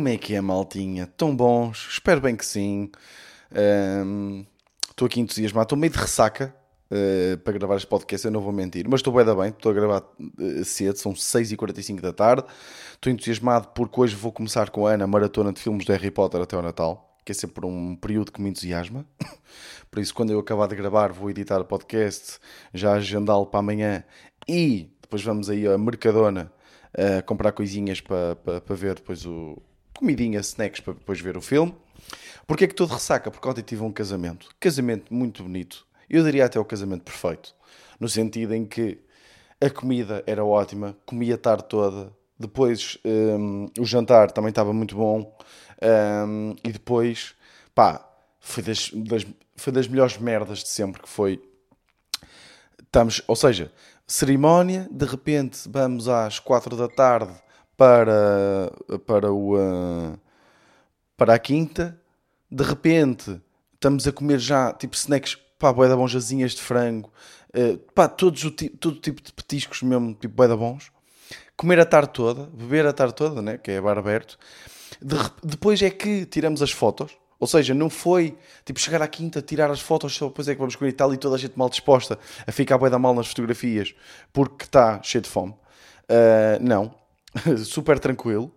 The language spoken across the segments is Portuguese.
Como é que é, maltinha? Tão bons? Espero bem que sim. Estou aqui entusiasmado. Estou meio de ressaca uh, para gravar este podcast, eu não vou mentir. Mas estou bem da bem. Estou a gravar uh, cedo, são 6h45 da tarde. Estou entusiasmado porque hoje vou começar com a Ana maratona de filmes de Harry Potter até ao Natal. Que é sempre um período que me entusiasma. Por isso, quando eu acabar de gravar, vou editar o podcast, já agendá-lo para amanhã e depois vamos aí a Mercadona uh, comprar coisinhas para, para, para ver depois o, comidinha, snacks para depois ver o filme. Porque é que de ressaca? Porque ontem tive um casamento. Casamento muito bonito. Eu diria até o casamento perfeito. No sentido em que a comida era ótima, comia a tarde toda. Depois um, o jantar também estava muito bom. Um, e depois, pá, foi das, das, foi das melhores merdas de sempre que foi. Estamos, ou seja, cerimónia, de repente vamos às quatro da tarde para, para, o, uh, para a quinta, de repente estamos a comer já tipo snacks, pá, boeda bons, asinhas de frango, uh, pá, todos o, todo tipo de petiscos mesmo, tipo boeda bons. Comer a tarde toda, beber a tarde toda, né, que é bar aberto. De, depois é que tiramos as fotos, ou seja, não foi tipo chegar à quinta, tirar as fotos, só depois é que vamos comer e tal, e toda a gente mal disposta a ficar bem da mal nas fotografias porque está cheio de fome. Uh, não, super tranquilo.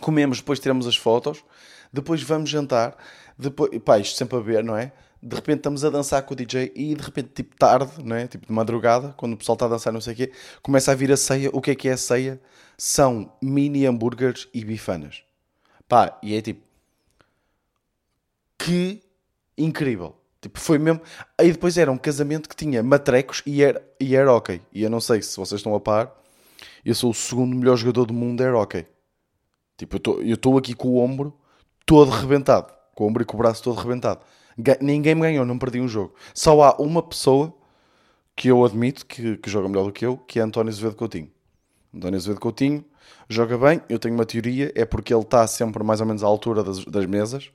Comemos, depois tiramos as fotos, depois vamos jantar, depois, pá, isto sempre a ver, não é? De repente estamos a dançar com o DJ e de repente, tipo tarde, não é? Tipo de madrugada, quando o pessoal está a dançar, não sei o quê, começa a vir a ceia. O que é que é a ceia? São mini hambúrgueres e bifanas. Pá, e é tipo. Que incrível. Tipo, foi mesmo. Aí depois era um casamento que tinha matrecos e era, e era ok. E eu não sei se vocês estão a par eu sou o segundo melhor jogador do mundo é hockey. Tipo, eu estou aqui com o ombro todo rebentado. Com o ombro e com o braço todo rebentado. Ninguém me ganhou, não perdi um jogo. Só há uma pessoa que eu admito que, que joga melhor do que eu, que é António Azevedo Coutinho. António Azevedo Coutinho joga bem, eu tenho uma teoria, é porque ele está sempre mais ou menos à altura das, das mesas.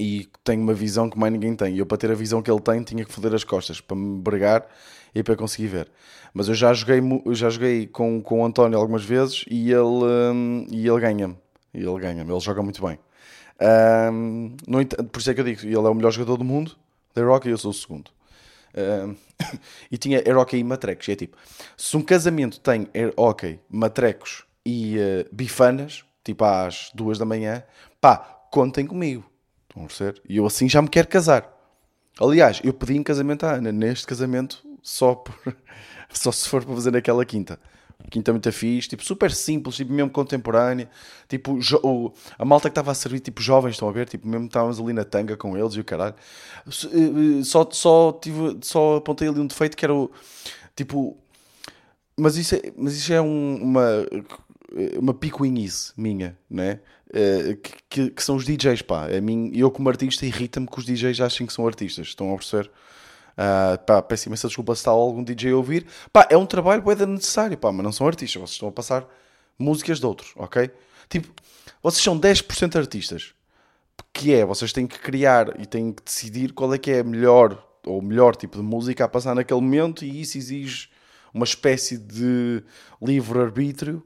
E tem uma visão que mais ninguém tem. E eu, para ter a visão que ele tem, tinha que foder as costas para me bregar e para conseguir ver. Mas eu já joguei, já joguei com, com o António algumas vezes e ele, um, e ele ganha-me. Ele ganha-me, ele joga muito bem. Um, no, por isso é que eu digo, ele é o melhor jogador do mundo da Rock e eu sou o segundo. Um, e tinha air hockey e matrecos. E é tipo, se um casamento tem air hockey, matrecos e uh, bifanas, tipo às duas da manhã, pá, contem comigo. Estão a perceber? E eu assim já me quero casar. Aliás, eu pedi em casamento à Ana, neste casamento, só, por, só se for para fazer naquela quinta. Quinta muito fixe, tipo, super simples, tipo, mesmo contemporânea. Tipo, o, a malta que estava a servir, tipo, jovens, estão a ver? Tipo, mesmo estávamos ali na tanga com eles e o caralho. Eh, eh, só, só, tive, só apontei ali um defeito que era o. Tipo. Mas isso é, mas isso é um, uma, uma picuinhice minha, né? Uh, que, que, que, são os DJs, pá. A mim, eu, como artista, irrita-me que os DJs achem que são artistas. Estão a perceber? Uh, pá, peço imensa desculpa se está algum DJ a ouvir. Pá, é um trabalho é necessário, pá, mas não são artistas. Vocês estão a passar músicas de outros, ok? Tipo, vocês são 10% artistas. Que é, vocês têm que criar e têm que decidir qual é que é a melhor ou o melhor tipo de música a passar naquele momento e isso exige uma espécie de livre-arbítrio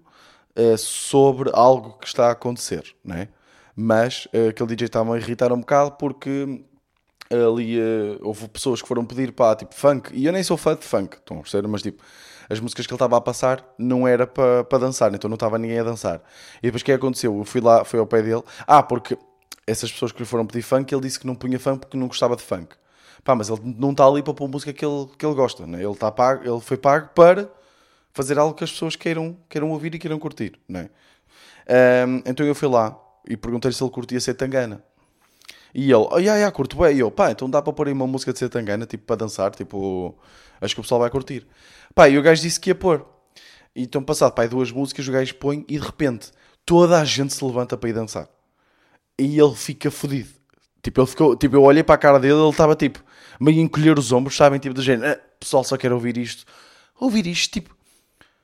uh, sobre algo que está a acontecer, não é? Mas uh, aquele DJ estava a irritar um bocado porque ali uh, houve pessoas que foram pedir para tipo funk, e eu nem sou fã de funk, estão a perceber? Mas tipo, as músicas que ele estava a passar não era para, para dançar, então não estava ninguém a dançar. E depois o que aconteceu? Eu fui lá, fui ao pé dele, ah, porque essas pessoas que lhe foram pedir funk, ele disse que não punha funk porque não gostava de funk. Pá, mas ele não está ali para pôr música que ele, que ele gosta, né? ele, está pago, ele foi pago para fazer algo que as pessoas queiram, queiram ouvir e queiram curtir, né? Um, então eu fui lá e perguntei-lhe se ele curtia ser tangana. E ele, oh, yeah, yeah, curto bem. E eu, pá, então dá para pôr aí uma música de Setangana, tipo, para dançar, tipo, acho que o pessoal vai curtir. Pá, e o gajo disse que ia pôr. E então, passado, pá, duas músicas, o gajo põe e de repente toda a gente se levanta para ir dançar. E ele fica fodido. Tipo, ele ficou, tipo, eu olhei para a cara dele, ele estava tipo, meio a encolher os ombros, sabem? Tipo, do género, ah, pessoal só quer ouvir isto. Ouvir isto, tipo,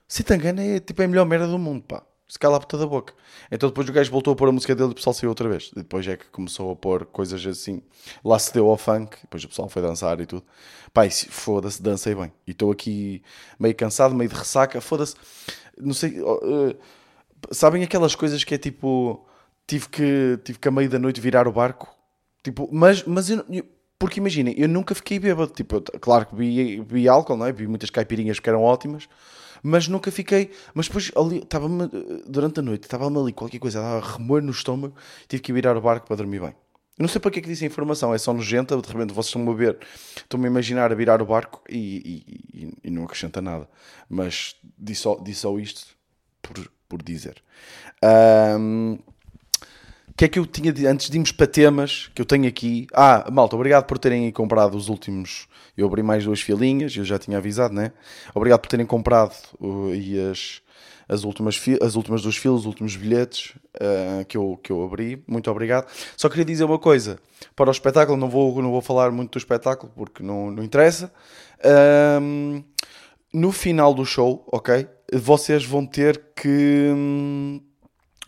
Setangana é, tipo, é a melhor merda do mundo, pá se cala a puta da boca. Então depois o gajo voltou a pôr a música dele e o pessoal saiu outra vez. Depois é que começou a pôr coisas assim. Lá se deu ao funk, depois o pessoal foi dançar e tudo. Pai, foda-se, dancei bem. E estou aqui meio cansado, meio de ressaca, foda-se. Não sei. Uh, Sabem aquelas coisas que é tipo. Tive que, tive que a meio da noite virar o barco? Tipo, mas, mas eu, eu- porque imaginem, eu nunca fiquei bêbado. Tipo, claro que bebi, bebi álcool, não é? Bebi muitas caipirinhas que eram ótimas, mas nunca fiquei. Mas depois, ali, estava-me, durante a noite, estava-me ali qualquer coisa, estava a remoer no estômago, tive que virar o barco para dormir bem. Não sei para que é que disse a informação, é só nojenta, de repente vocês estão-me a ver, estão-me a imaginar a virar o barco e, e- e- e não acrescenta nada. Mas disse só, disse só isto por, por dizer. O que é que eu tinha de, antes de irmos para temas que eu tenho aqui? Ah, malta, obrigado por terem comprado os últimos. Eu abri mais duas filinhas, eu já tinha avisado, né? Obrigado por terem comprado uh, e as, as, últimas, as últimas duas filas, os últimos bilhetes uh, que, eu, que eu abri. Muito obrigado. Só queria dizer uma coisa para o espetáculo, não vou, não vou falar muito do espetáculo porque não, não interessa. Ahm, no final do show, ok? Vocês vão ter que.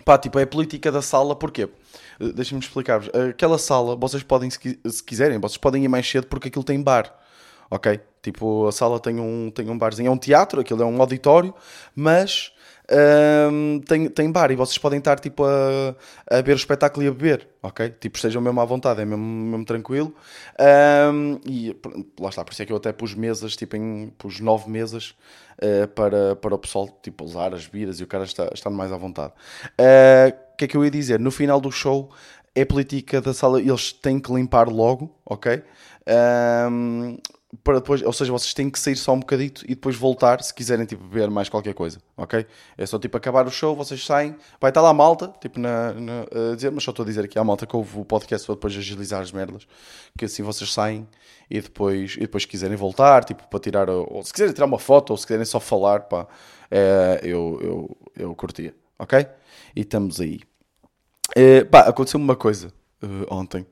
Pá, tipo, é a política da sala, porquê? Uh, Deixem-me explicar-vos. Aquela sala, vocês podem, se quiserem, vocês podem ir mais cedo porque aquilo tem bar, ok? Tipo, a sala tem um, tem um barzinho, é um teatro, aquilo é um auditório, mas hum, tem, tem bar e vocês podem estar, tipo, a, a ver o espetáculo e a beber, ok? Tipo, estejam mesmo à vontade, é mesmo, mesmo tranquilo. Hum, e lá está, por isso é que eu até pus mesas, tipo, em, pus nove mesas eh, para, para o pessoal, tipo, usar as bebidas e o cara está, está mais à vontade. Eh, O que é que eu ia dizer? No final do show, é política da sala, eles têm que limpar logo, ok? Ahm, para depois, ou seja, vocês têm que sair só um bocadito e depois voltar se quiserem tipo, beber mais qualquer coisa, ok? É só tipo acabar o show, vocês saem, vai estar lá a malta, tipo na, na- a dizer, mas só estou a dizer aqui à malta que houve o podcast para depois agilizar as merdas, que assim vocês saem e depois, e depois se quiserem voltar, tipo para tirar, ou se quiserem tirar uma foto ou se quiserem só falar, pá, é, eu, eu, eu curtia, ok? E estamos aí. Eh, pá, aconteceu-me uma coisa eh, ontem.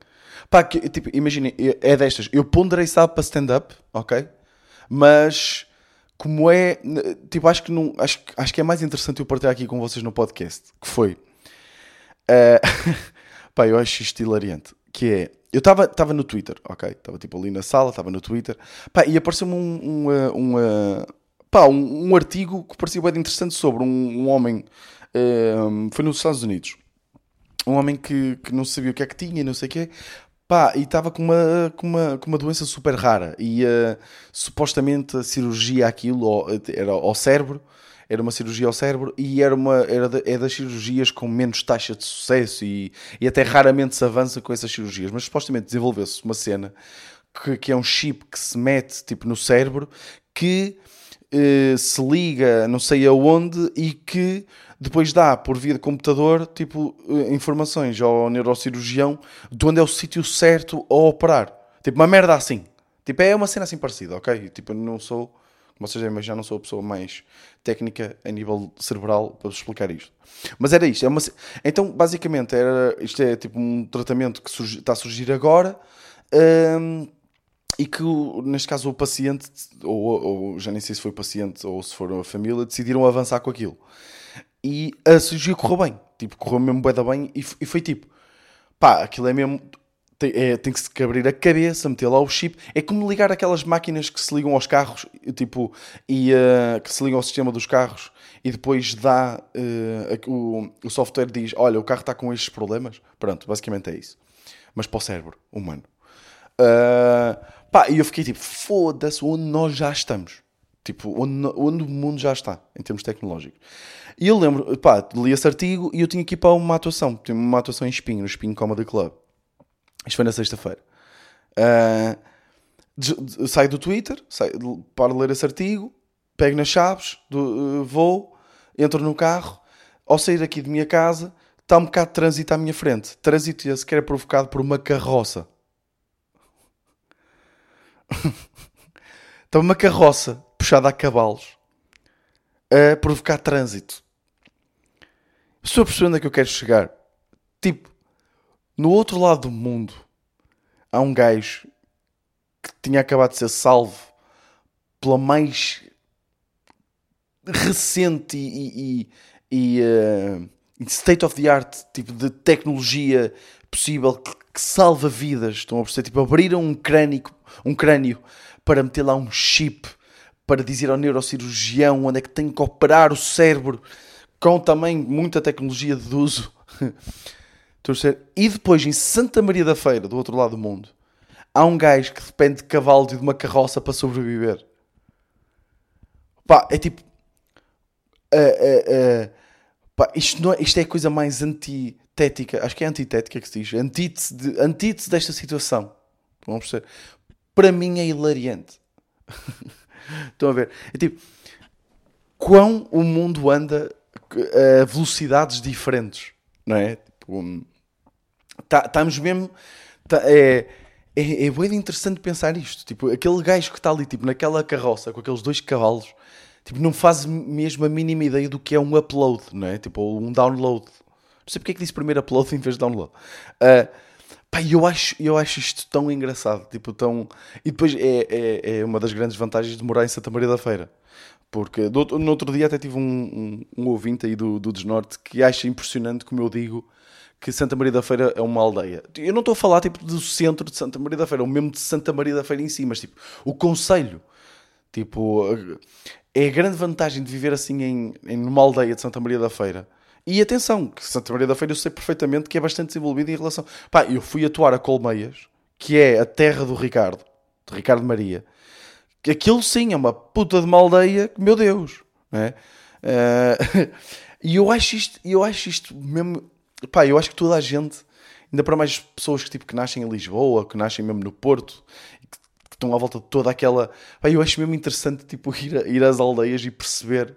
Pá, que, tipo, imaginem, é destas. Eu ponderei, sabe, para stand-up, ok? Mas, como é. Tipo, acho que, não, acho, acho que é mais interessante eu partilhar aqui com vocês no podcast. Que foi. eh, pá, eu acho isto hilariante. Que é. Eu estava no Twitter, ok? Estava tipo ali na sala, estava no Twitter. Pá, e apareceu-me um. um, eh, um, eh, pá, um, um artigo que parecia bem interessante sobre um, um homem. eh, foi nos Estados Unidos um homem que, que não sabia o que é que tinha e não sei o quê. Pá, e estava com uma, com, uma, com uma doença super rara. E eh, supostamente a cirurgia aquilo era ao cérebro, era uma cirurgia ao cérebro e era uma era da- é das cirurgias com menos taxa de sucesso e, e até raramente se avança com essas cirurgias. Mas supostamente desenvolveu-se uma cena que, que é um chip que se mete tipo no cérebro que eh, se liga não sei aonde e que depois dá por via de computador tipo eh, informações ao neurocirurgião de onde é o sítio certo a operar. Tipo uma merda assim. Tipo é uma cena assim parecida, ok? Tipo eu não sou, como vocês devem imaginar, não sou a pessoa mais técnica a nível cerebral para explicar isto. Mas era isto. É uma... Então basicamente era, isto é tipo um tratamento que surgi- está a surgir agora. hum, e que neste caso o paciente, ou, ou já nem sei se foi o paciente ou se for a família, decidiram avançar com aquilo. E a cirurgia correu bem, tipo, correu mesmo bué bem e, e foi tipo, pá, aquilo é mesmo, tem, é, tem que se abrir a cabeça, meter lá o chip, é como ligar aquelas máquinas que se ligam aos carros, tipo, e eh, que se ligam ao sistema dos carros e depois dá, a- o, o software diz, olha, o carro está com estes problemas, pronto, basicamente é isso. Mas para o cérebro humano. Uh, pá, e eu fiquei tipo, foda-se, onde nós já estamos. Tipo, onde, onde o mundo já está, em termos tecnológicos. E eu lembro, pá, li esse artigo e eu tinha que ir para uma atuação. Tinha uma atuação em Espinho, no Espinho Comedy Club. Isto foi na sexta-feira. Uh, saio do Twitter, saio, paro de ler esse artigo, pego nas chaves, do, uh, vou, entro no carro. Ao sair aqui de minha casa, está um bocado de trânsito à minha frente. Trânsito esse que era provocado por uma carroça. Está uma carroça puxada a cavalos a provocar trânsito. Estou a perceber onde é que eu quero chegar. Tipo, no outro lado do mundo há um gajo que tinha acabado de ser salvo pela mais recente e, e- e, eh, state of the art tipo de tecnologia possível que, que salva vidas. Estão a perceber? Tipo, abriram um crânio, um crânio para meter lá um chip para dizer ao neurocirurgião onde é que tem que operar o cérebro com também muita tecnologia de uso. e depois em Santa Maria da Feira, do outro lado do mundo, há um gajo que depende de cavalos e de uma carroça para sobreviver. Pá, é tipo. Uh, uh, uh, pá, isto, não é, isto é a coisa mais antitética. Acho que é antitética que se diz. Antítese, de, antítese desta situação. Vamos perceber. Para mim é hilariante. Estão a ver? É tipo. Quão o mundo anda a velocidades diferentes. Não é? Tipo, tá, estamos mesmo. Tá, é, é, é bem interessante pensar isto. Tipo, aquele gajo que está ali, tipo, naquela carroça com aqueles dois cavalos, tipo, não faz mesmo a mínima ideia do que é um upload, não é? Tipo, um download. Não sei porque é que disse primeiro upload em vez de download. Uh, pá, eu acho, eu acho isto tão engraçado. Tipo, tão... E depois é, é, é uma das grandes vantagens de morar em Santa Maria da Feira. Porque no outro dia até tive um, um, um ouvinte aí do, do Desnorte que acha impressionante, como eu digo, que Santa Maria da Feira é uma aldeia. Eu não estou a falar tipo do centro de Santa Maria da Feira, ou mesmo de Santa Maria da Feira em si, mas tipo, o conselho. Tipo, é a grande vantagem de viver assim em, em uma aldeia de Santa Maria da Feira. E atenção, que Santa Maria da Feira eu sei perfeitamente que é bastante desenvolvida em relação. Pá, eu fui atuar a Colmeias, que é a terra do Ricardo, de Ricardo Maria. Aquilo sim é uma puta de uma aldeia, meu Deus, não é? Uh, e eu acho isto, eu acho isto mesmo pá, eu acho que toda a gente, ainda para mais pessoas que, tipo, que nascem em Lisboa, que nascem mesmo no Porto, que, que estão à volta de toda aquela. Pá, eu acho mesmo interessante tipo, ir, a, ir às aldeias e perceber.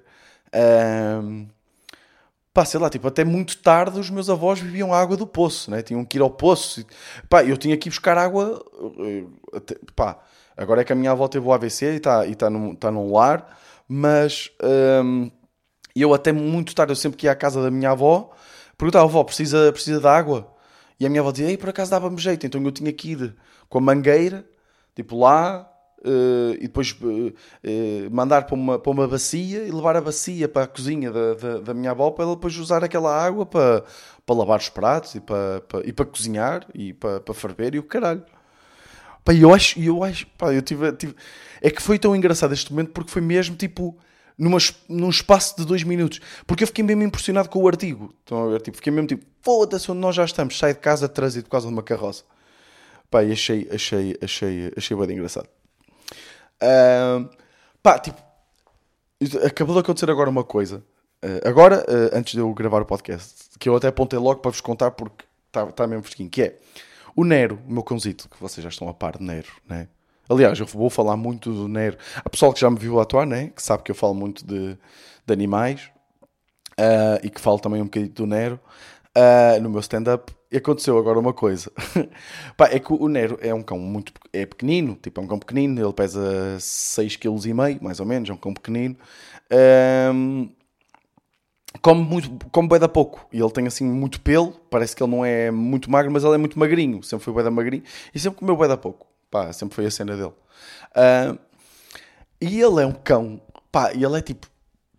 Um, pá, sei lá, tipo, até muito tarde os meus avós bebiam água do poço, né? tinham que ir ao poço. Pá, eu tinha que ir buscar água. Eh, até, pá, agora é que a minha avó teve o AVC e está e tá num, tá num lar, mas um, eu até muito tarde, eu sempre que ia à casa da minha avó, perguntava, avó, precisa, precisa de água? E a minha avó dizia, ei, por acaso dava-me jeito. Então eu tinha que ir com a mangueira, tipo lá, uh, e depois uh, uh, mandar para uma, para uma bacia e levar a bacia para a cozinha da, da, da, minha avó para ela depois usar aquela água para, para lavar os pratos e para, para, e para cozinhar e para, para ferver e o caralho. Pá, eu acho, eu acho, pá, eu tive, tive... É que foi tão engraçado este momento porque foi mesmo tipo numa, num espaço de dois minutos. Porque eu fiquei mesmo impressionado com o artigo. Estão a ver? Tipo, fiquei mesmo tipo, foda-se onde nós já estamos, sai de casa trânsito por causa de uma carroça. Pá, achei, achei, achei, achei bem engraçado. Pá, tipo, acabou de acontecer agora uma coisa. Uh, agora, uh, antes de eu gravar o podcast, que eu até apontei logo para vos contar porque está tá mesmo fresquinho, que é o Nero, o meu cãozito, que vocês já estão a par de Nero, né? Aliás, eu vou falar muito do Nero. A pessoal que já me viu atuar, né? que sabe que eu falo muito de, de animais uh, e que falo também um bocadinho do Nero uh, no meu stand-up. E aconteceu agora uma coisa. Pá, é que o Nero é um cão muito é pequenino, tipo, é um cão pequenino, ele pesa 6,5 kg, mais ou menos, é um cão pequenino. Um, come muito, come bem da pouco. E ele tem assim muito pelo, parece que ele não é muito magro, mas ele é muito magrinho. Sempre foi bem da magrinho e sempre comeu bem da pouco. Pá, sempre foi a cena dele. Uh, e ele é um cão. Pá, e ele é tipo.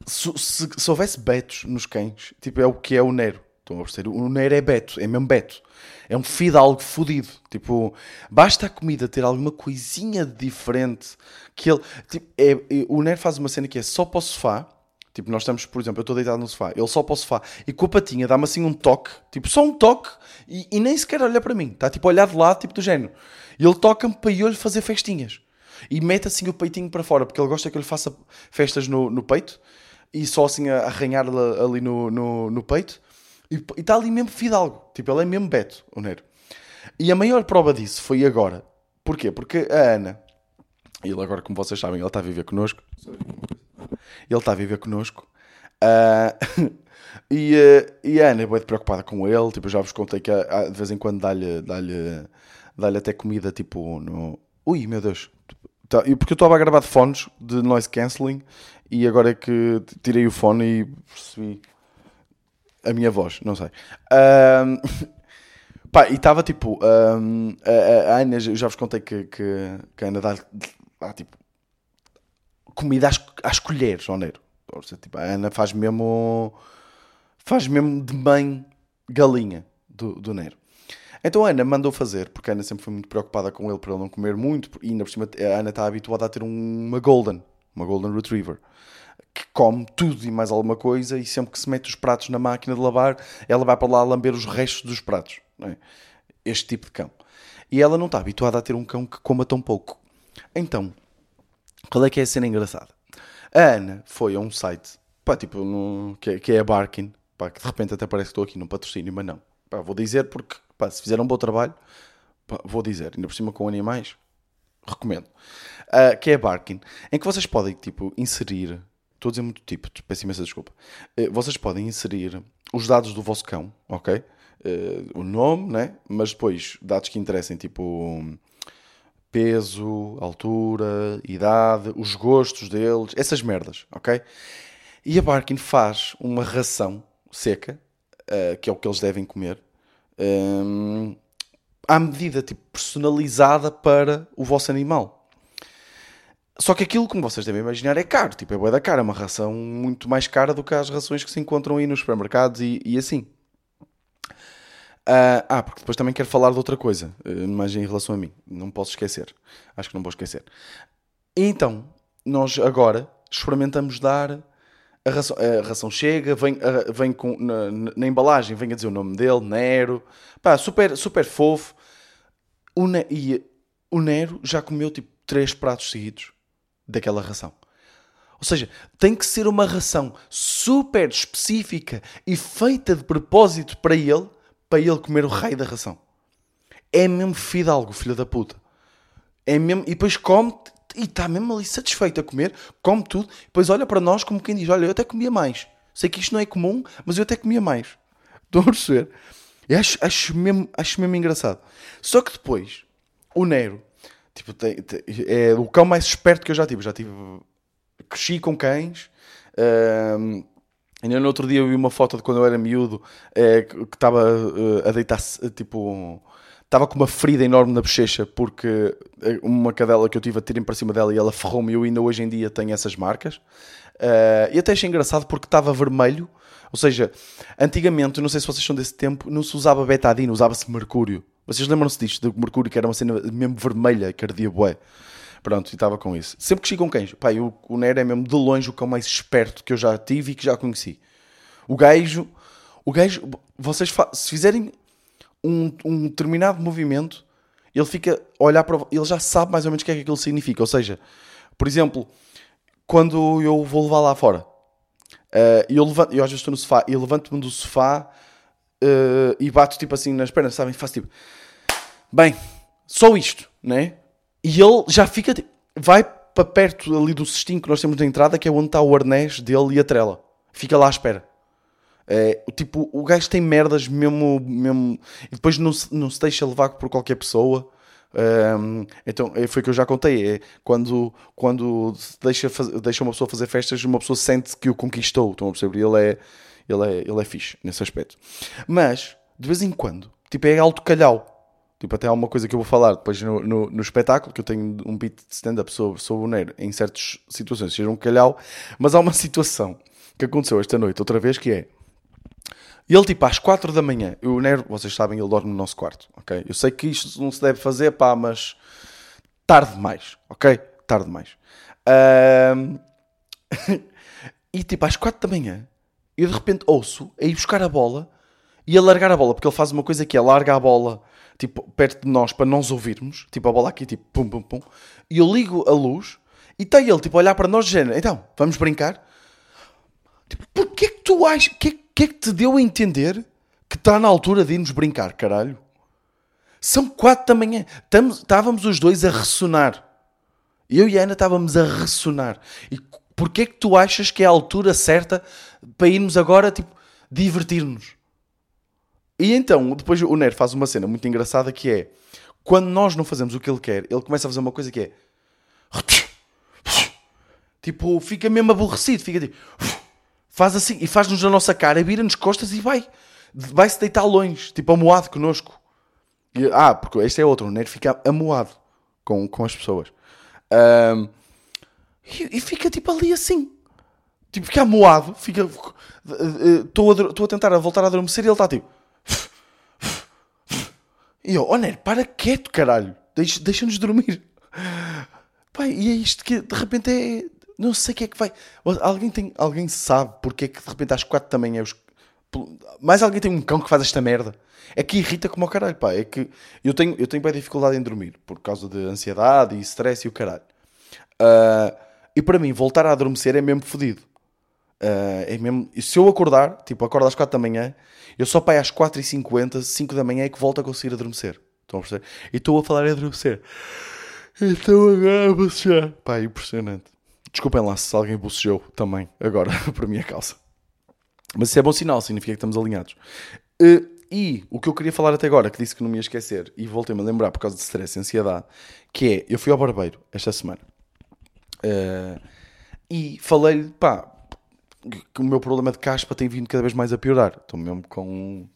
Se, se, se, houvesse betos nos cães, tipo, é o que é o Nero. Estão a perceber? O Nero é beto, é mesmo beto. É um fidalgo fodido. Tipo, basta a comida ter alguma coisinha diferente que ele. Tipo, é, é, o Nero faz uma cena que é só para o sofá. Tipo, nós estamos, por exemplo, eu estou deitado no sofá, ele só para o sofá e com a patinha dá-me assim um toque, tipo, só um toque e, e nem sequer olha para mim. Está tipo a olhar de lado, tipo do género. E ele toca-me para eu lhe fazer festinhas. E mete assim o peitinho para fora, porque ele gosta que eu lhe faça festas no, no peito. E só assim a arranhar ali no, no, no peito. E está ali mesmo fidalgo. Tipo, ele é mesmo Beto, o Nero. E a maior prova disso foi agora. Porquê? Porque a Ana, ele agora, como vocês sabem, ele está a viver connosco. Ele está a viver connosco. Uh, e, uh, e a Ana é muito preocupada com ele. Tipo, eu já vos contei que uh, de vez em quando dá-lhe dá-lhe dá-lhe até comida tipo no. Ui, meu Deus! Tá, porque eu estava a gravar de fones de noise cancelling e agora é que tirei o fone e percebi a minha voz, não sei. Um, pá, e estava tipo. Um, a, a, Ana, eu já vos contei que, que, que a Ana dá, dá tipo comida às, às colheres ao Nero. Tipo, a Ana faz mesmo. faz mesmo de mãe galinha do, do Nero. Então a Ana mandou fazer, porque a Ana sempre foi muito preocupada com ele para ele não comer muito, e ainda por cima a Ana está habituada a ter uma Golden, uma Golden Retriever. Que come tudo e mais alguma coisa e sempre que se mete os pratos na máquina de lavar, ela vai para lá lamber os restos dos pratos. É? Este tipo de cão. E ela não está habituada a ter um cão que coma tão pouco. Então, qual é que é a cena engraçada? A Ana foi a um site, pá, tipo, no, que, é, que é a Barkin, pá, que de repente até parece que estou aqui num patrocínio, mas não. Pá, vou dizer porque, pá, se fizeram um bom trabalho, pá, vou dizer, ainda por cima com animais, recomendo. Uh, que é a Barkin, em que vocês podem, tipo, inserir, estou a dizer muito tipo, peço imensa desculpa, uh, vocês podem inserir os dados do vosso cão, ok? uh, o nome, né? mas depois dados que interessem, tipo peso, altura, idade, os gostos deles, essas merdas, ok? E a Barkin faz uma ração seca, uh, que é o que eles devem comer, ehm, à medida, tipo, personalizada para o vosso animal. Só que aquilo, como vocês devem imaginar, é caro. Tipo, é boa da cara. É uma ração muito mais cara do que as rações que se encontram aí nos supermercados e, e assim. Uh, ah, porque depois também quero falar de outra coisa, uh, mas em relação a mim. Não posso esquecer. Acho que não vou esquecer. Então, nós agora experimentamos dar. A ração, a ração chega, vem, a, vem com, na, na, embalagem, vem a dizer o nome dele, Nero. Pá, super, super fofo. O, ne, e o Nero já comeu tipo três pratos seguidos daquela ração. Ou seja, tem que ser uma ração super específica e feita de propósito para ele para ele comer o raio da ração. É mesmo fidalgo, filho da puta. É mesmo, e depois come e está mesmo ali satisfeito a comer, come tudo, depois olha para nós como quem diz: Olha, eu até comia mais. Sei que isto não é comum, mas eu até comia mais. Estão a perceber? Eu acho, acho, mesmo, acho mesmo engraçado. Só que depois, o Nero, tipo, tem, tem, é o cão mais esperto que eu já tive. Já tive. Cresci com cães. Um, Ainda no outro dia eu vi uma foto de quando eu era miúdo é, que estava uh, a deitar-se, tipo, estava com uma ferida enorme na bochecha porque eh, uma cadela que eu tive a tirem para cima dela e ela ferrou-me eu ainda hoje em dia tenho essas marcas. Uh, e até achei engraçado porque estava vermelho, ou seja, antigamente, não sei se vocês são desse tempo, não se usava betadina, usava-se mercúrio. Vocês lembram-se disto, do mercúrio que era uma cena mesmo vermelha, que ardia bué. Pronto, e estava com isso. Sempre que chegam cães, pá, o, o Nero é mesmo de longe o cão mais esperto que eu já tive e que já conheci. O gajo, o gajo, vocês se fizerem um, um determinado movimento, ele fica a olhar para. Ele já sabe mais ou menos o que é que aquilo significa. Ou seja, por exemplo, quando eu vou levar lá fora, uh, eu, levanto, eu às vezes estou no sofá e levanto-me do sofá uh, e bato tipo assim nas pernas, sabem? Faço tipo, bem, só isto, né? E ele já fica. Vai para perto ali do cestinho que nós temos na entrada, que é onde está o arnés dele e a trela. Fica lá à espera. É, tipo, o gajo tem merdas mesmo. mesmo e depois não se, não se deixa levar por qualquer pessoa. Um, então, é, foi o que eu já contei. É, quando quando deixa, deixa uma pessoa fazer festas, uma pessoa sente que o conquistou. Estão a perceber? Ele é, ele, é, ele é fixe nesse aspecto. Mas, de vez em quando, tipo, é alto calhau. Tipo, até há uma coisa que eu vou falar depois no, no, no espetáculo, que eu tenho um beat de stand-up sobre, sobre o Nero em certas situações, seja um calhau, mas há uma situação que aconteceu esta noite, outra vez, que é ele, tipo, às 4 da manhã, o Nero, vocês sabem, ele dorme no nosso quarto, ok? Eu sei que isto não se deve fazer, pá, mas tarde demais, ok? Tarde demais. Um... e, tipo, às 4 da manhã, eu de repente ouço a ir buscar a bola e a largar a bola, porque ele faz uma coisa que é larga a bola tipo, perto de nós para nós ouvirmos, tipo, a bola aqui, tipo, pum, pum, pum, e eu ligo a luz e está ele, tipo, a olhar para nós, género, então, vamos brincar? Tipo, porquê que tu achas, que, que é que te deu a entender que está na altura de irmos brincar, caralho? São quatro da manhã, estávamos os dois a ressonar. Eu e a Ana estávamos a ressonar. E porquê que tu achas que é a altura certa para irmos agora, tipo, divertir-nos? E então, depois o Nero faz uma cena muito engraçada que é quando nós não fazemos o que ele quer, ele começa a fazer uma coisa que é tipo, fica mesmo aborrecido, fica tipo faz assim e faz-nos na nossa cara, vira-nos costas e vai, vai-se deitar longe, tipo amoado connosco. E, ah, porque este é outro, o Nero fica amoado com, com as pessoas. Um, e, e, fica tipo ali assim, tipo, fica amoado, fica. Estou a, a tentar voltar a adormecer e ele está tipo. E eu, oh Nero, para quieto, caralho. Deixa-nos dormir. Pai, e é isto que de repente é. Não sei o que é que vai. Alguém, tem, alguém sabe porque é que de repente às 4 da manhã os... mais alguém tem um cão que faz esta merda. É que irrita como o caralho, pá. É que eu tenho, eu tenho bem dificuldade em dormir por causa de ansiedade e stress e o caralho. Uh, e para mim, voltar a adormecer é mesmo fodido. Uh, é mesmo... Se eu acordar, tipo, acordo às 4 da manhã, eu só pai às 4h50, 5 da manhã é que volto a conseguir adormecer. Estão a perceber? E estou a falar em adormecer. Então agora bocejar. Pá, impressionante. Desculpem lá se alguém bocejou também, agora, por minha causa. Mas isso é bom sinal, significa que estamos alinhados. Uh, e o que eu queria falar até agora, que disse que não me ia esquecer, e voltei-me a lembrar por causa de stress e ansiedade, que é, eu fui ao barbeiro esta semana. Uh, e falei-lhe, pá, que o meu problema de caspa tem vindo cada vez mais a piorar. Estou mesmo com...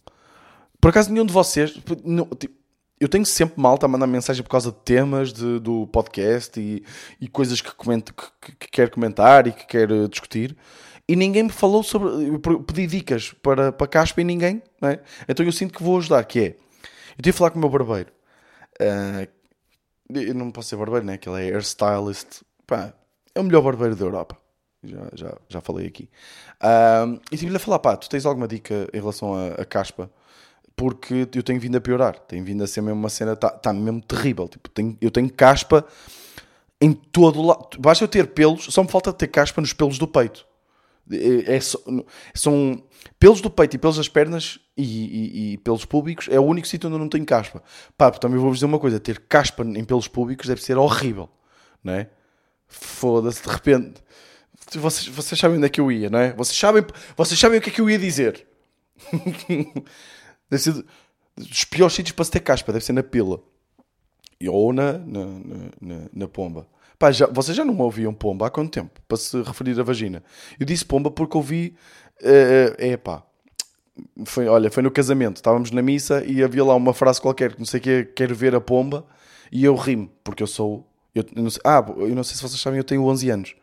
Por acaso nenhum de vocês... Não, tipo, eu tenho sempre malta a mandar mensagem por causa de temas de, do podcast e, e coisas que, comento, que, que, comentar e que quer eh, discutir. E ninguém me falou sobre. Eu pedi dicas para, para caspa e ninguém. É? Então eu sinto que vou ajudar. Que é. Eu tive a falar com o meu barbeiro. Uh, eu não posso ser barbeiro, né? Que ele é hairstylist. Pá, é o melhor barbeiro da Europa. Já, já, já falei aqui. E tive-lhe a falar: pá, tu tens alguma dica em relação a caspa? porque eu tenho vindo a piorar. Tem vindo a ser mesmo uma cena, está tá mesmo terrível. Tipo, tenho, eu tenho caspa em todo lado. Basta eu ter pelos, só me falta ter caspa nos pelos do peito. É, é, são pelos do peito e pelos das pernas e, e, e, pelos públicos é o único sítio onde eu não tenho caspa. Pá, também vou-vos dizer uma coisa: ter caspa em pelos públicos deve ser horrível, não é? Foda-se, de repente. Vocês, vocês sabem onde é que eu ia, não é? Vocês sabem, vocês sabem o que é que eu ia dizer. Deve ser dos piores sítios para se ter caspa, deve ser na pila. Ou na, na, na, na pomba. Pá, já, vocês já não ouviam pomba há quanto tempo? Para se referir à vagina. Eu disse pomba porque ouvi. Uh, é pá. Foi, olha, foi no casamento. Estávamos na missa e havia lá uma frase qualquer que não sei o que quero ver a pomba. E eu rimo, porque eu sou. Eu, eu sei, ah, eu não sei se vocês sabem, eu tenho 11 anos.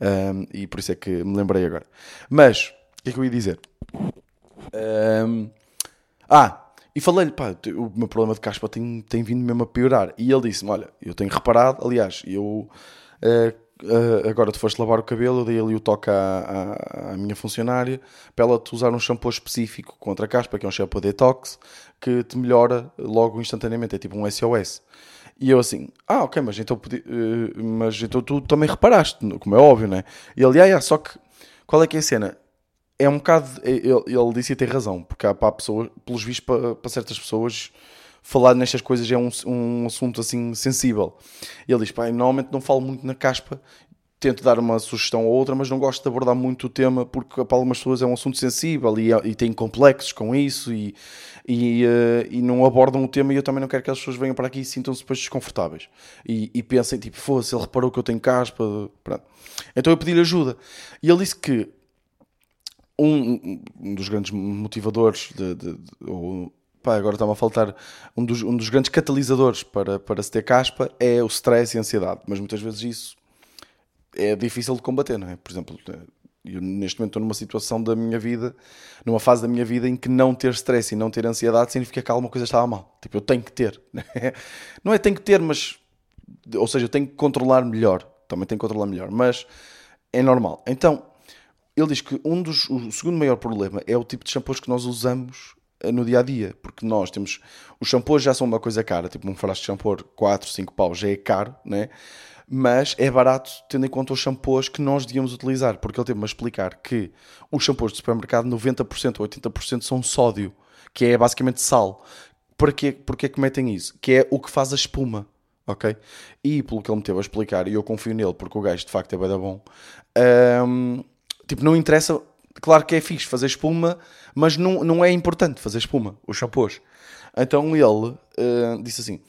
Um, e por isso é que me lembrei agora. Mas, o que é que eu ia dizer? Um, ah, e falei-lhe, pá, o meu problema de caspa tem, tem vindo mesmo a piorar. E ele disse-me: Olha, eu tenho reparado, aliás, eu uh, uh, agora tu foste lavar o cabelo, eu dei ali o toque à, à, à, minha funcionária para ela te usar um shampoo específico contra a caspa, que é um shampoo detox, que te melhora logo instantaneamente, é tipo um SOS. E eu assim, ah, ok, mas então, uh, mas então tu também reparaste, como é óbvio, né? E ele, ah, só que qual é que é a cena? é um bocado. Ele, ele disse e tem razão, porque há para pessoas, pelos vistos, para, para certas pessoas, falar nestas coisas é um, um assunto assim sensível. E ele diz: pá, normalmente não falo muito na caspa, tento dar uma sugestão ou outra, mas não gosto de abordar muito o tema porque para algumas pessoas é um assunto sensível e, e têm complexos com isso e, e, uh, e, não abordam o tema. E eu também não quero que as pessoas venham para aqui e sintam-se depois desconfortáveis e, e pensem, tipo, fosse, ele reparou que eu tenho caspa. Pronto. Então eu pedi-lhe ajuda. E ele disse que um, um dos grandes motivadores, de, de, de pá, agora está-me a faltar, um dos, um dos grandes catalisadores para, para se ter caspa é o stress e a ansiedade, mas muitas vezes isso é difícil de combater, não é? Por exemplo, eu neste momento estou numa situação da minha vida, numa fase da minha vida em que não ter stress e não ter ansiedade significa que alguma coisa estava mal. Tipo, eu tenho que ter. Não é tenho que ter, mas. Ou seja, eu tenho que controlar melhor. Também tenho que controlar melhor. Mas é normal. Então, ele diz que um dos, o segundo maior problema é o tipo de shampoos que nós usamos eh, no dia a dia, porque nós temos os shampoos já são uma coisa cara, tipo um frasco de shampoo 4, 5 paus já é caro, né? Mas é barato tendo em conta os shampoos que nós devíamos utilizar, porque ele teve-me a explicar que os shampoos de supermercado 90% ou 80% são sódio, que é basicamente sal. Porquê, porquê que metem isso? Que é o que faz a espuma, ok? E pelo que ele me teve a explicar, e eu confio nele porque o gajo de facto é bem da bom, um, Tipo, não interessa. Claro que é fixe fazer espuma, mas não, não é importante fazer espuma, os shampoos. Então ele uh, disse assim: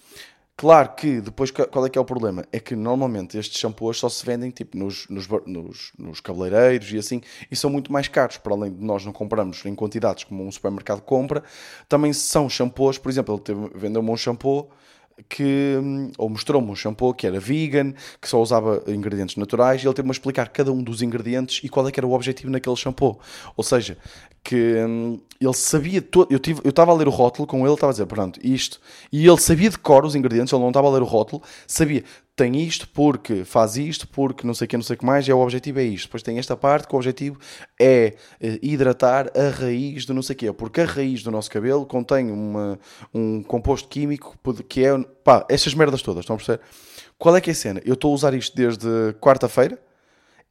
Claro que depois qual é que é o problema? É que normalmente estes shampoos só se vendem tipo nos, nos, nos, nos cabeleireiros e assim, e são muito mais caros, para além de nós não compramos em quantidades como um supermercado compra, também são shampoos, por exemplo, ele vendeu-me um shampoo que hum, ou mostrou-me um shampoo que era vegan, que só usava ingredientes naturais, e ele teve-me a explicar cada um dos ingredientes e qual é que era o objetivo naquele shampoo. Ou seja, que hum, ele sabia todo. Eu tive, eu estava a ler o rótulo com ele, estava a dizer, pronto, isto. E ele sabia de cor os ingredientes, ele não estava a ler o rótulo, sabia tem isto porque faz isto, porque não sei o que, não sei o que mais, e o objetivo é isto. Depois tem esta parte que o objetivo é eh, hidratar a raiz do não sei o quê, porque a raiz do nosso cabelo contém uma, um composto químico que é, pá, estas merdas todas, estão a perceber? Qual é que é a cena? Eu estou a usar isto desde quarta-feira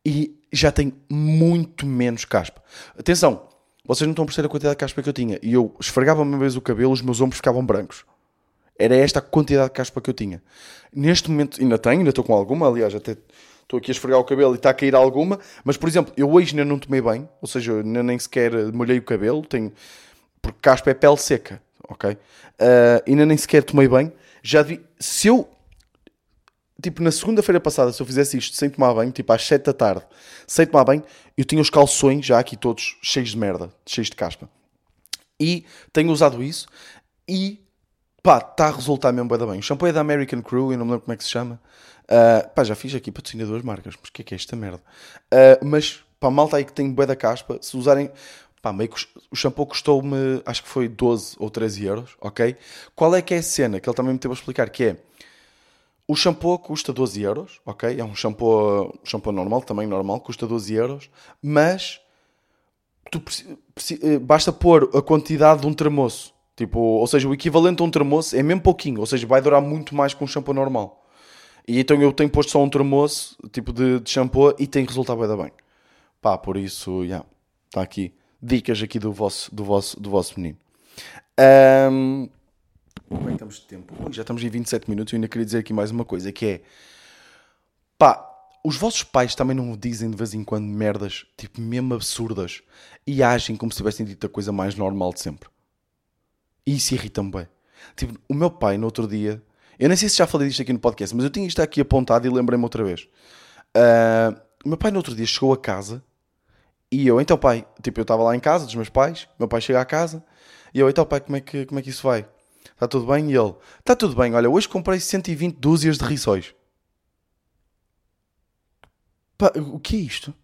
e já tenho muito menos caspa. Atenção, vocês não estão a perceber a quantidade de caspa que eu tinha. E eu esfregava uma vez o cabelo, os meus ombros ficavam brancos. Era esta a quantidade de caspa que eu tinha. Neste momento ainda tenho, ainda estou com alguma, aliás, até estou aqui a esfregar o cabelo e está a cair alguma, mas por exemplo, eu hoje ainda não tomei bem, ou seja, ainda nem sequer molhei o cabelo, tenho, porque caspa é pele seca, ok? Uh, ainda nem sequer tomei bem. Já vi, se eu, tipo, na segunda-feira passada, se eu fizesse isto sem tomar banho, tipo às 7 da tarde, sem tomar banho, eu tinha os calções já aqui todos cheios de merda, cheios de caspa. E tenho usado isso e pá, está a resultar mesmo bem, bem. O shampoo é da American Crew, eu não me lembro como é que se chama. Uh, pá, já fiz aqui patrocínio duas marcas, mas o que é que é esta merda? Uh, mas, pá, malta aí que tem bué da caspa, se usarem, pá, meio que o shampoo custou-me, acho que foi 12 ou 13 euros, ok? Qual é que é a cena que ele também me teve a explicar, que é, o shampoo custa 12 euros, ok? É um shampoo, shampoo normal, também normal, custa 12 euros, mas tu, eh, basta pôr a quantidade de um termoço Tipo, ou seja, o equivalente a um termoço é mesmo pouquinho, ou seja, vai durar muito mais que um shampoo normal. E então eu tenho posto só um termoço, tipo de, de shampoo, e tem resultado bem, bem. Pá, por isso, já, yeah, está aqui. Dicas aqui do vosso, do vosso, do vosso menino. Um, como é que estamos de tempo? Já estamos em 27 minutos e ainda queria dizer aqui mais uma coisa, que é... Pá, os vossos pais também não dizem de vez em quando merdas, tipo, mesmo absurdas, e agem como se tivessem dito a coisa mais normal de sempre. E isso irrita-me bem. Tipo, o meu pai, no outro dia, eu nem sei se já falei disto aqui no podcast, mas eu tinha isto aqui apontado e lembrei-me outra vez. Uh, o meu pai, no outro dia, chegou a casa e eu, então, pai, tipo, eu estava lá em casa dos meus pais, meu pai chega à casa e eu, então, pai, como é que, como é que isso vai? Está tudo bem? E ele, está tudo bem, olha, hoje comprei 120 dúzias de rissóis. Pá, o que é isto?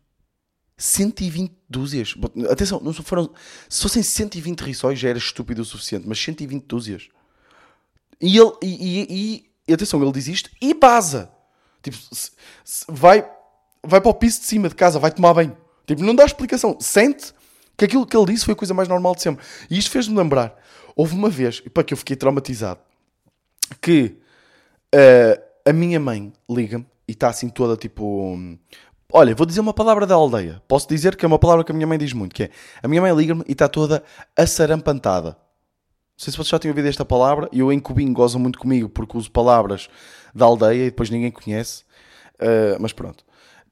120 dúzias. Atenção, não foram, se fossem 120 rissóis já era estúpido o suficiente, mas 120 dúzias. E ele, e, e, e atenção, ele diz isto e baza. Tipo, se, se, vai, vai para o piso de cima de casa, vai tomar bem. Tipo, não dá explicação. Sente que aquilo que ele disse foi a coisa mais normal de sempre. E isto fez-me lembrar. Houve uma vez, para que eu fiquei traumatizado, que uh, a minha mãe liga-me e está assim toda tipo. Olha, vou dizer uma palavra da aldeia. Posso dizer que é uma palavra que a minha mãe diz muito, que é a minha mãe liga-me e está toda assarampantada. Não sei se vocês já tinham ouvido esta palavra, eu em Cubinho gozam muito comigo porque uso palavras da aldeia e depois ninguém conhece. Uh, mas pronto.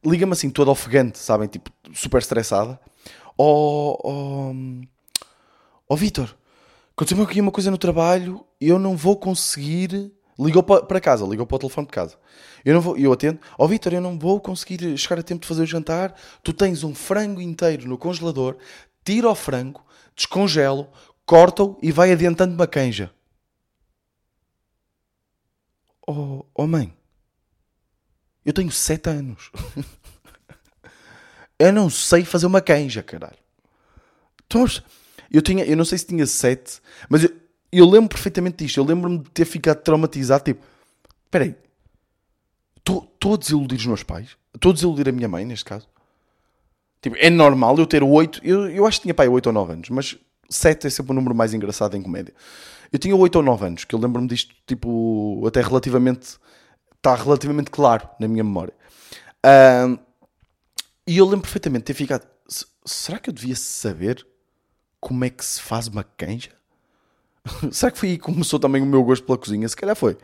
Liga-me assim toda ofegante, sabem? Tipo, super estressada. Oh, oh, oh, Vitor, aconteceu-me aqui uma coisa no trabalho e eu não vou conseguir Ligou para casa, ligou para o telefone de casa. Eu não vou, eu atendo. Ó oh, Vitor, eu não vou conseguir chegar a tempo de fazer o jantar. Tu tens um frango inteiro no congelador, tira o frango, descongelo, corta-o e vai adiantando uma canja. Oh, oh mãe, eu tenho sete anos. eu não sei fazer uma canja, caralho. Então, eu, tinha, eu não sei se tinha sete, mas eu, eu lembro perfeitamente disto. Eu lembro-me de ter ficado traumatizado. Tipo, espera aí. Estou a desiludir os meus pais? Estou a desiludir a minha mãe, neste caso? Tipo, é normal eu ter 8. Eu, eu acho que tinha pai 8 ou 9 anos, mas 7 é sempre o número mais engraçado em comédia. Eu tinha 8 ou 9 anos, que eu lembro-me disto, tipo, até relativamente. Está relativamente claro na minha memória. E eu lembro perfeitamente de ter ficado. Será que eu devia saber como é que se faz uma canja? Será que foi aí que começou também o meu gosto pela cozinha? Se calhar foi.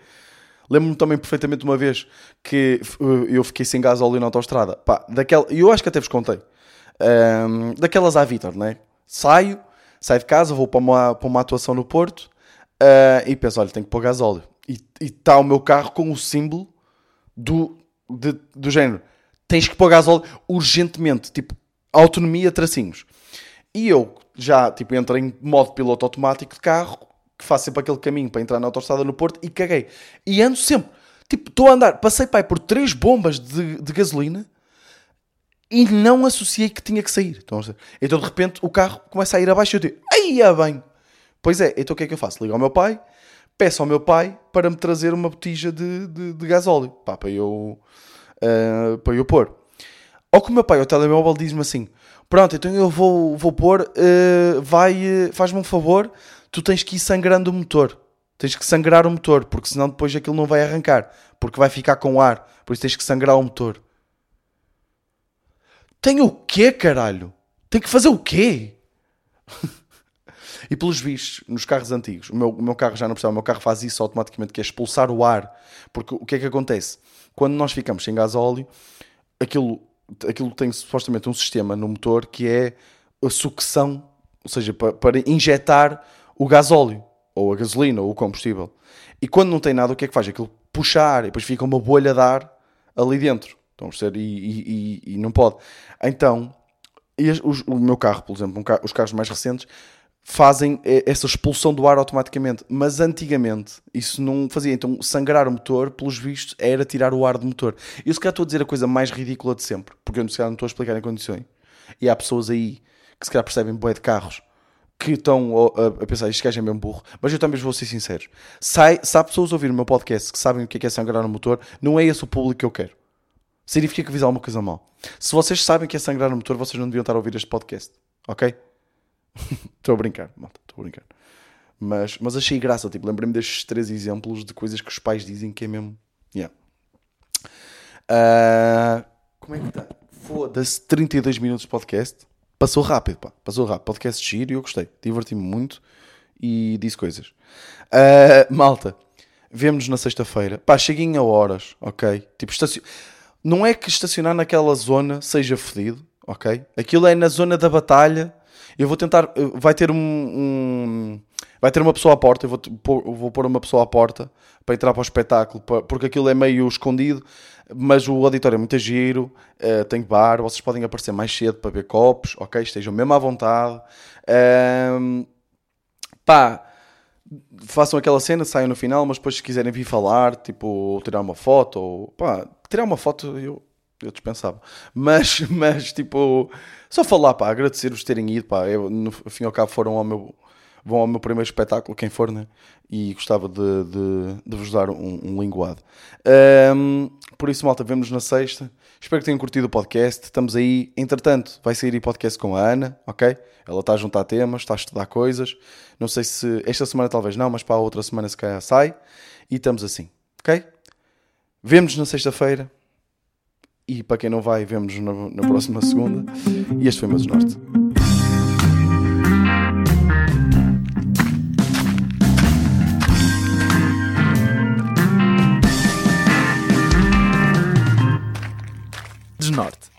Lembro-me também perfeitamente uma vez que eu fiquei sem gás óleo na autostrada. Pá, daquela, eu acho que até vos contei. Um, daquelas à Vitor, né? Saio, saio de casa, vou para uma, para uma atuação no Porto uh, e penso, olha, tenho que pôr gás óleo. E está o meu carro com o símbolo do, de, do género. Tens que pôr gás óleo urgentemente. Tipo, autonomia, tracinhos. E eu já, tipo, entrei em modo piloto automático de carro que faço sempre aquele caminho para entrar na autostrada no Porto e caguei. E ando sempre. Tipo, estou a andar, passei pai por três bombas de, de gasolina e não associei que tinha que sair. Então, de repente o carro começa a ir abaixo e eu digo, aí é bem. Pois é, então o que é que eu faço? Ligo ao meu pai, peço ao meu pai para me trazer uma botija de, de, de gasóleo, pá, para eu, uh, para eu pôr. Ao que o meu pai, ao telemóvel, diz-me assim: Pronto, então eu vou, vou pôr, uh, vai, uh, faz-me um favor, tu tens que ir sangrando o motor. Tens que sangrar o motor, porque senão depois aquilo não vai arrancar, porque vai ficar com ar. Por isso tens que sangrar o motor. Tem o quê, caralho? Tem que fazer o quê? e pelos vistos, nos carros antigos, o meu, o meu carro já não precisa, o meu carro faz isso automaticamente, que é expulsar o ar. Porque o que é que acontece? Quando nós ficamos sem gás óleo, aquilo, aquilo tem supostamente um sistema no motor que é a sucção, ou seja, para, para injetar o gás óleo ou a gasolina, ou o combustível. E quando não tem nada, o que é que faz? Aquilo puxar, e depois fica uma bolha de ar ali dentro. Estão a perceber? E, e, e, não pode. Então, os, o meu carro, por exemplo, um carro, os carros mais recentes, fazem essa expulsão do ar automaticamente. Mas antigamente isso não fazia. Então, sangrar o motor, pelos vistos, era tirar o ar do motor. Eu se calhar estou a dizer a coisa mais ridícula de sempre, porque eu se calhar não estou a explicar em condições. E há pessoas aí que se calhar percebem bué de carros que estão a, a pensar, este gajo é mesmo burro, mas eu também vou ser sincero. Sai, se há pessoas a ouvir o meu podcast que sabem o que é, que é sangrar no motor, não é esse o público que eu quero. Significa que fiz alguma coisa mal. Se vocês sabem que é sangrar no motor, vocês não deviam estar a ouvir este podcast. Ok? Estou a brincar, malta, estou a brincar. Mas, mas achei graça, tipo, lembrei-me destes três exemplos de coisas que os pais dizem que é mesmo. Yeah. Uh, como é que está? Foda-se, 32 minutos de podcast. Passou rápido, pá. Passou rápido. Podcast giro e eu gostei. Diverti-me muito e disse coisas. Uh, malta, vemos na sexta-feira. Pá, cheguem a horas, ok? Tipo, estacion... não é que estacionar naquela zona seja fedido, ok? Aquilo é na zona da batalha. Eu vou tentar. Vai ter um. um... vai ter uma pessoa à porta. Eu vou, pôr, vou pôr uma pessoa à porta para entrar para o espetáculo, porque aquilo é meio escondido mas o auditório é muito giro, uh, tem bar, vocês podem aparecer mais cedo para ver copos, ok? Estejam mesmo à vontade. Um, pá, façam aquela cena, saiam no final, mas depois se quiserem vir falar, tipo, tirar uma foto, ou pá, tirar uma foto eu, eu dispensava. Mas, mas tipo, só falar, pá, agradecer-vos terem ido, pá, eu, no fim e ao cabo foram ao meu vão ao meu primeiro espetáculo, quem for, né? E gostava de, de, de vos dar um, um linguado. Um, por isso, malta, vemos na sexta. Espero que tenham curtido o podcast. Estamos aí. Entretanto, vai sair o podcast com a Ana, ok? Ela está a juntar temas, está a estudar coisas. Não sei se esta semana talvez não, mas para a outra semana se calhar sai. E estamos assim, ok? Vemos na sexta-feira. E para quem não vai, vemos na, na próxima segunda. E este foi o meu Norte. norte.